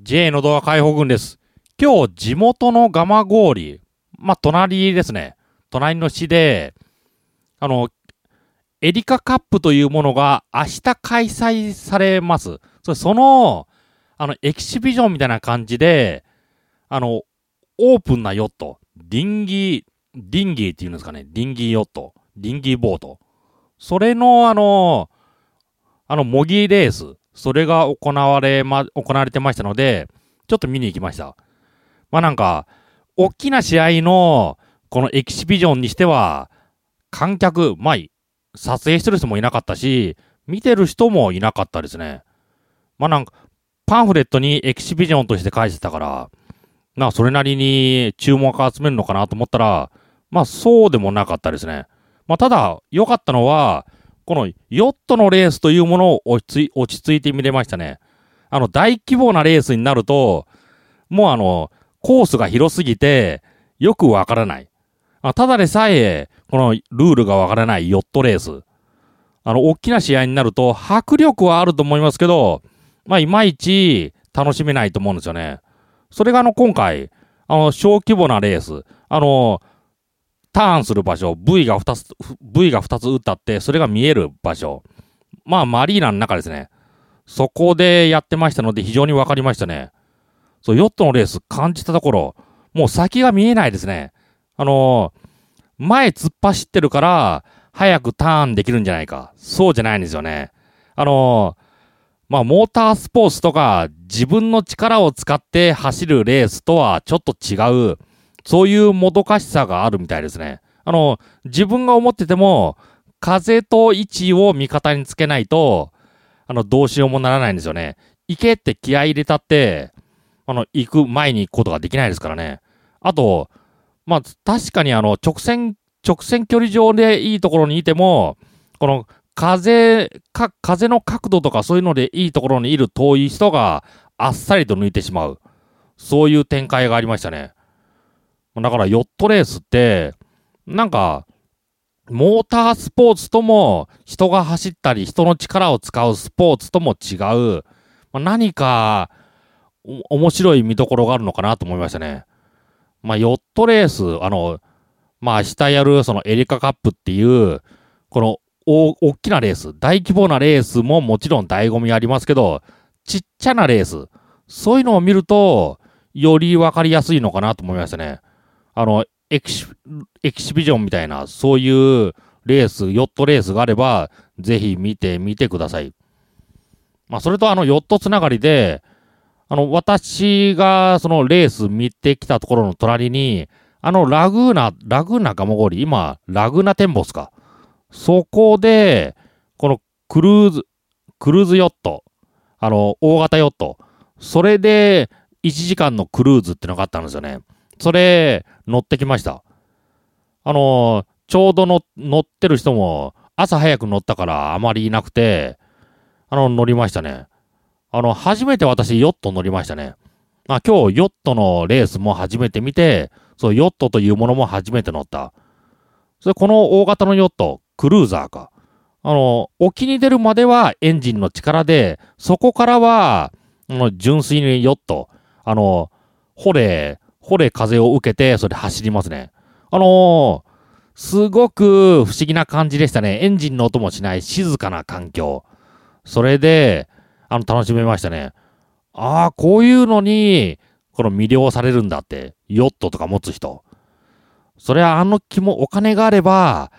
J の動画解放軍です。今日、地元の蒲郡、まあ、隣ですね。隣の市で、あの、エリカカップというものが明日開催されます。そその、あの、エキシビジョンみたいな感じで、あの、オープンなヨット、ディンギー、ディンギーっていうんですかね。ディンギーヨット、ディンギーボート。それの、あの、あの、模擬レース、それが行われま、行われてましたので、ちょっと見に行きました。まあなんか、大きな試合の、このエキシビジョンにしては、観客、まあ、撮影してる人もいなかったし、見てる人もいなかったですね。まあなんか、パンフレットにエキシビジョンとして書いてたから、まあそれなりに注目を集めるのかなと思ったら、まあそうでもなかったですね。まあただ、良かったのは、このヨットのレースというものを落ち着いて見れましたね。あの、大規模なレースになると、もうあの、コースが広すぎて、よくわからない。あただでさえ、このルールがわからないヨットレース。あの、大きな試合になると、迫力はあると思いますけど、まあ、いまいち楽しめないと思うんですよね。それがあの、今回、あの、小規模なレース。あの、ターンする場所、V が2つ、V が2つ打ったって、それが見える場所。まあ、マリーナの中ですね。そこでやってましたので、非常にわかりましたね。そう、ヨットのレース感じたところ、もう先が見えないですね。あの前突っ走ってるから、早くターンできるんじゃないか。そうじゃないんですよね。あのまあ、モータースポーツとか、自分の力を使って走るレースとはちょっと違う、そういうもどかしさがあるみたいですね。あの、自分が思ってても、風と位置を味方につけないと、あの、どうしようもならないんですよね。行けって気合入れたって、あの、行く前に行くことができないですからね。あと、まあ、確かにあの、直線、直線距離上でいいところにいても、この、風、か、風の角度とかそういうのでいいところにいる遠い人があっさりと抜いてしまう。そういう展開がありましたね。だからヨットレースって、なんか、モータースポーツとも人が走ったり人の力を使うスポーツとも違う、まあ、何か面白い見どころがあるのかなと思いましたね。まあ、ヨットレース、あの、まあ、明日やるそのエリカカップっていう、この大大きなレース、大規模なレースももちろん醍醐味ありますけど、ちっちゃなレース、そういうのを見ると、よりわかりやすいのかなと思いましたね。あの、エキシエキシビジョンみたいな、そういうレース、ヨットレースがあれば、ぜひ見てみてください。まあ、それとあの、ヨットつながりで、あの、私がそのレース見てきたところの隣に、あの、ラグーナ、ラグーナガモゴリ、今、ラグーナテンボスか。そこで、このクルーズ、クルーズヨット、あの、大型ヨット、それで1時間のクルーズってのがあったんですよね。それ、乗ってきました。あの、ちょうどの乗ってる人も、朝早く乗ったからあまりいなくて、あの、乗りましたね。あの、初めて私、ヨット乗りましたね。まあ、今日、ヨットのレースも初めて見て、そう、ヨットというものも初めて乗った。それ、この大型のヨット、クルーザーか。あの、沖に出るまではエンジンの力で、そこからは、あの純粋にヨット、あの、掘れ、掘れ風を受けて、それ走りますね。あのすごく不思議な感じでしたね。エンジンの音もしない静かな環境。それで、あの、楽しめましたね。ああ、こういうのに、この魅了されるんだって、ヨットとか持つ人。それはあの気も、お金があれば、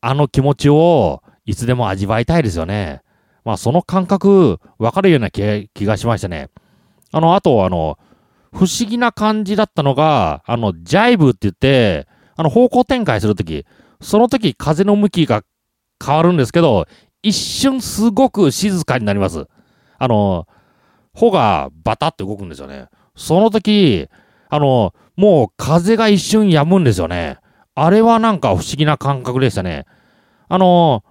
あの気持ちをいつでも味わいたいですよね。まあ、その感覚、わかるような気がしましたね。あの、あと、あの、不思議な感じだったのが、あの、ジャイブって言って、あの、方向転換するとき、その時風の向きが変わるんですけど、一瞬すごく静かになります。あの、帆がバタって動くんですよね。その時、あの、もう風が一瞬止むんですよね。あれはなんか不思議な感覚でしたね。あの、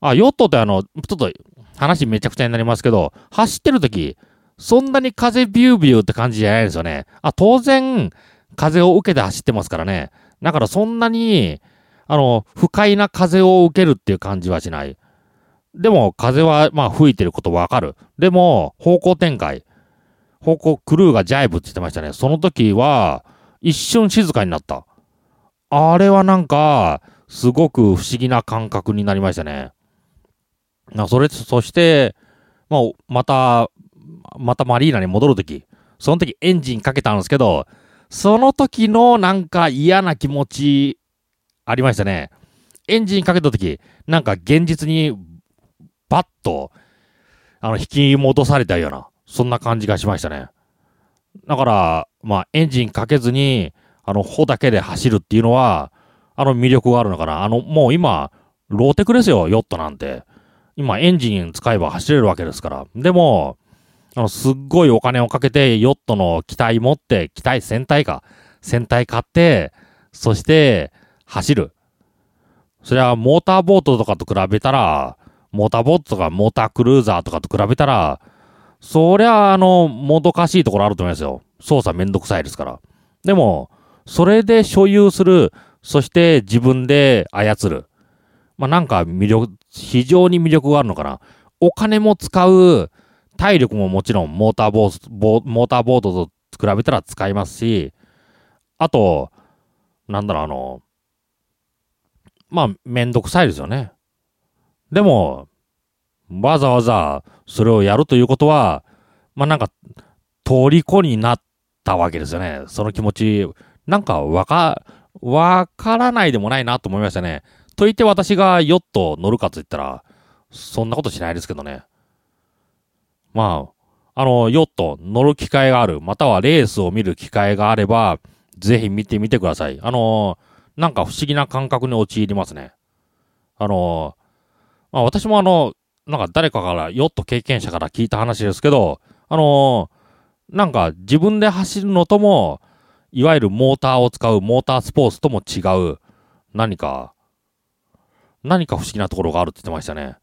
あ、ヨットってあの、ちょっと話めちゃくちゃになりますけど、走ってる時、そんなに風ビュービューって感じじゃないんですよね。あ、当然、風を受けて走ってますからね。だからそんなに、あの、不快な風を受けるっていう感じはしない。でも、風は、まあ、吹いてることわかる。でも、方向展開。方向、クルーがジャイブって言ってましたね。その時は、一瞬静かになった。あれはなんか、すごく不思議な感覚になりましたね。それ、そして、まあ、また、またマリーナに戻るとき、その時エンジンかけたんですけど、その時のなんか嫌な気持ちありましたね。エンジンかけた時、なんか現実にバッと、あの、引き戻されたような、そんな感じがしましたね。だから、まあ、エンジンかけずに、あの、帆だけで走るっていうのは、あの魅力があるのかな。あの、もう今、ローテクですよ、ヨットなんて。今、エンジン使えば走れるわけですから。でも、あの、すっごいお金をかけて、ヨットの機体持って、機体船体か、船体買って、そして、走る。それはモーターボートとかと比べたら、モーターボートとかモータークルーザーとかと比べたら、そりゃあの、もどかしいところあると思いますよ。操作めんどくさいですから。でも、それで所有する、そして自分で操る。まあ、なんか魅力、非常に魅力があるのかな。お金も使う、体力ももちろんモーターボート、モーターボートと比べたら使いますし、あと、なんだろう、あの、まあ、めんどくさいですよね。でも、わざわざそれをやるということは、まあなんか、虜になったわけですよね。その気持ち、なんかわか、わからないでもないなと思いましたね。と言って私がヨット乗るかと言ったら、そんなことしないですけどね。まあ、あの、ヨット乗る機会がある、またはレースを見る機会があれば、ぜひ見てみてください。あの、なんか不思議な感覚に陥りますね。あの、まあ私もあの、なんか誰かからヨット経験者から聞いた話ですけど、あのなんか自分で走るのとも、いわゆるモーターを使うモータースポーツとも違う、何か、何か不思議なところがあるって言ってましたね。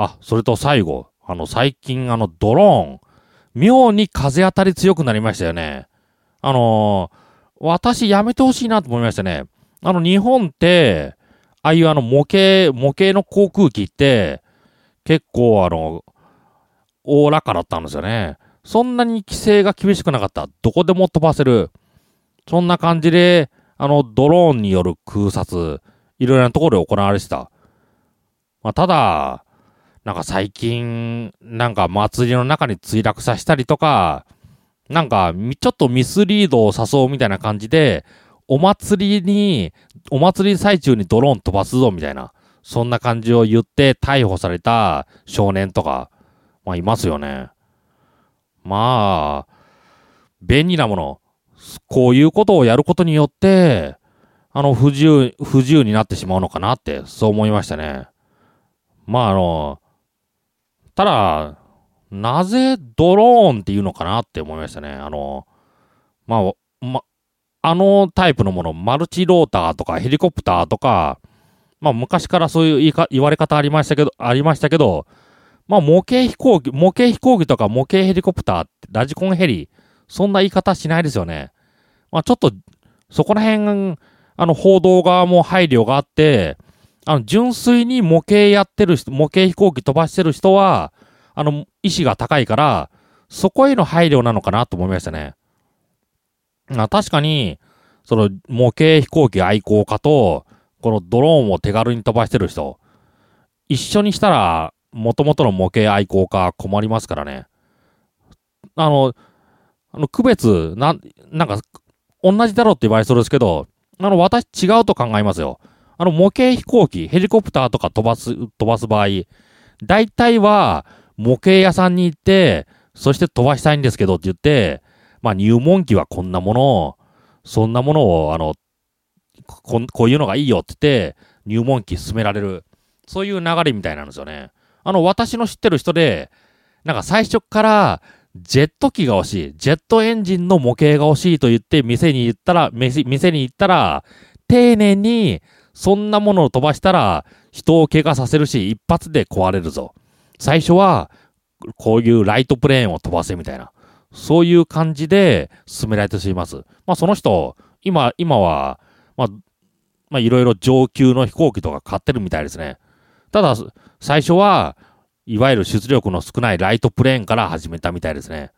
あ、それと最後、あの最近あのドローン、妙に風当たり強くなりましたよね。あのー私やめてほしいなと思いましたね。あの、日本って、ああいうあの模型、模型の航空機って、結構あの、おおらかだったんですよね。そんなに規制が厳しくなかった。どこでも飛ばせる。そんな感じで、あの、ドローンによる空撮、いろいろなところで行われてた。まあ、ただ、なんか最近、なんか祭りの中に墜落させたりとか、なんか、ちょっとミスリードを誘うみたいな感じで、お祭りに、お祭り最中にドローン飛ばすぞみたいな、そんな感じを言って逮捕された少年とか、まあいますよね。まあ、便利なもの。こういうことをやることによって、あの、不自由、不自由になってしまうのかなって、そう思いましたね。まああの、ただ、なぜドローンっていうのかなって思いましたね。あの、まあ、ま、あのタイプのもの、マルチローターとかヘリコプターとか、まあ昔からそういう言いか言われ方ありましたけど、ありましたけど、まあ模型飛行機、模型飛行機とか模型ヘリコプター、ラジコンヘリ、そんな言い方しないですよね。まあちょっと、そこら辺、あの報道側も配慮があって、あの純粋に模型やってる人、模型飛行機飛ばしてる人は、あの、意志が高いから、そこへの配慮なのかなと思いましたね。あ確かに、その模型飛行機愛好家と、このドローンを手軽に飛ばしてる人、一緒にしたら、元々の模型愛好家困りますからね。あの、あの、区別、な、なんか、同じだろうって言われそうですけど、あの、私違うと考えますよ。あの、模型飛行機、ヘリコプターとか飛ばす、飛ばす場合、大体は、模型屋さんに行って、そして飛ばしたいんですけどって言って、まあ入門機はこんなもの、そんなものを、あの、ここういうのがいいよって言って、入門機進められる。そういう流れみたいなんですよね。あの、私の知ってる人で、なんか最初から、ジェット機が欲しい。ジェットエンジンの模型が欲しいと言って店に行ったら、店に行ったら、丁寧に、そんなものを飛ばしたら、人を怪我させるし、一発で壊れるぞ。最初は、こういうライトプレーンを飛ばせみたいな、そういう感じで進められてしまいます。まあその人、今、今は、まあ、まあいろいろ上級の飛行機とか買ってるみたいですね。ただ、最初は、いわゆる出力の少ないライトプレーンから始めたみたいですね。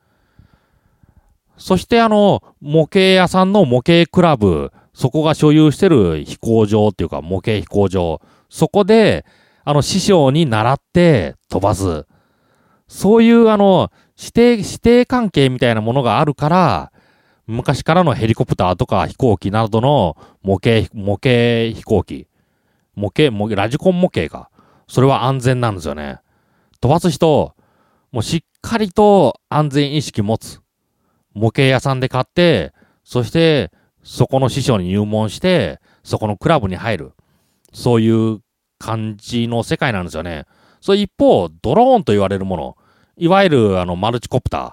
そしてあの、模型屋さんの模型クラブ、そこが所有してる飛行場っていうか模型飛行場、そこで、あの、師匠に習って飛ばす。そういうあの、指定、指定関係みたいなものがあるから、昔からのヘリコプターとか飛行機などの模型、模型飛行機、模型、模ラジコン模型か。それは安全なんですよね。飛ばす人、もうしっかりと安全意識持つ。模型屋さんで買って、そして、そこの師匠に入門して、そこのクラブに入る。そういう感じの世界なんですよね。そう一方、ドローンと言われるもの。いわゆる、あの、マルチコプター。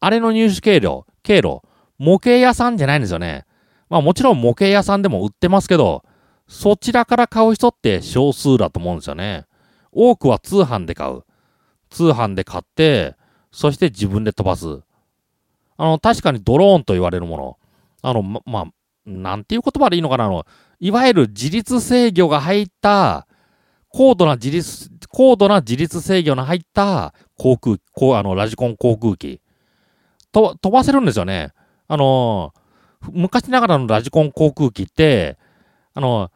あれの入手経路、経路、模型屋さんじゃないんですよね。まあもちろん模型屋さんでも売ってますけど、そちらから買う人って少数だと思うんですよね。多くは通販で買う。通販で買って、そして自分で飛ばす。あの、確かにドローンと言われるもの。あの、ま、まあ、なんていう言葉でいいのかなあの、いわゆる自律制御が入った、高度な自律、高度な自律制御の入った航空、こう、あの、ラジコン航空機。と、飛ばせるんですよね。あの、昔ながらのラジコン航空機って、あの、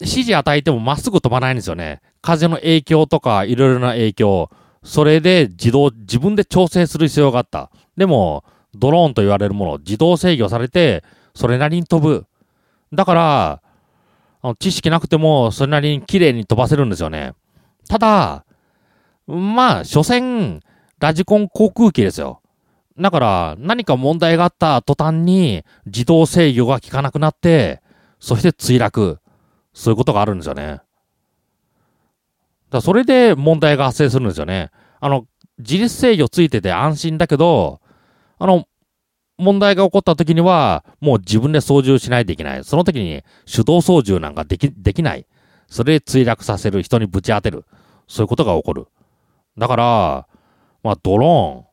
指示与えてもまっすぐ飛ばないんですよね。風の影響とかいろいろな影響。それで自動、自分で調整する必要があった。でも、ドローンと言われるもの、自動制御されて、それなりに飛ぶ。だから、知識なくても、それなりに綺麗に飛ばせるんですよね。ただ、まあ、所詮、ラジコン航空機ですよ。だから、何か問題があった途端に、自動制御が効かなくなって、そして墜落。そういうことがあるんですよね。だそれで問題が発生するんですよね。あの、自律制御ついてて安心だけど、あの、問題が起こった時には、もう自分で操縦しないといけない。その時に手動操縦なんかでき、できない。それで墜落させる、人にぶち当てる。そういうことが起こる。だから、まあ、ドロ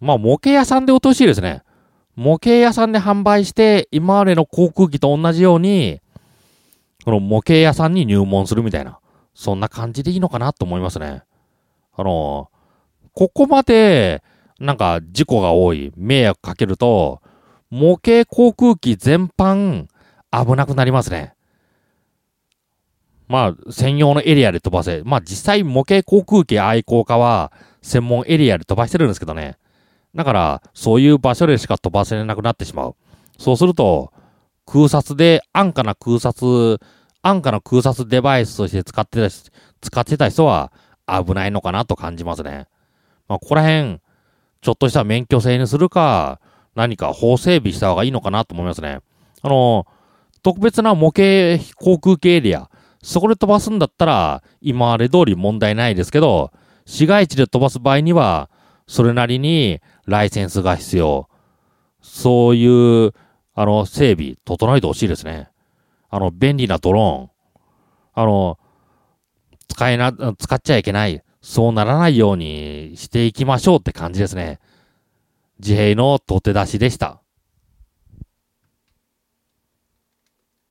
ーン。まあ、模型屋さんで落としいですね。模型屋さんで販売して、今までの航空機と同じように、この模型屋さんに入門するみたいな。そんな感じでいいのかなと思いますね。あの、ここまで、なんか事故が多い、迷惑かけると、模型航空機全般危なくなりますね。まあ、専用のエリアで飛ばせ。まあ実際模型航空機愛好家は専門エリアで飛ばしてるんですけどね。だから、そういう場所でしか飛ばせなくなってしまう。そうすると、空撮で安価な空撮安価な空撮デバイスとして使ってた、使ってた人は危ないのかなと感じますね。まあ、ここら辺、ちょっとした免許制にするか、何か法整備した方がいいのかなと思いますね。あの、特別な模型航空機エリア、そこで飛ばすんだったら、今まで通り問題ないですけど、市街地で飛ばす場合には、それなりにライセンスが必要。そういう、あの、整備、整えてほしいですね。あの、便利なドローン、あの、使えな、使っちゃいけない。そうならないようにしていきましょうって感じですね。自閉の取手出しでした。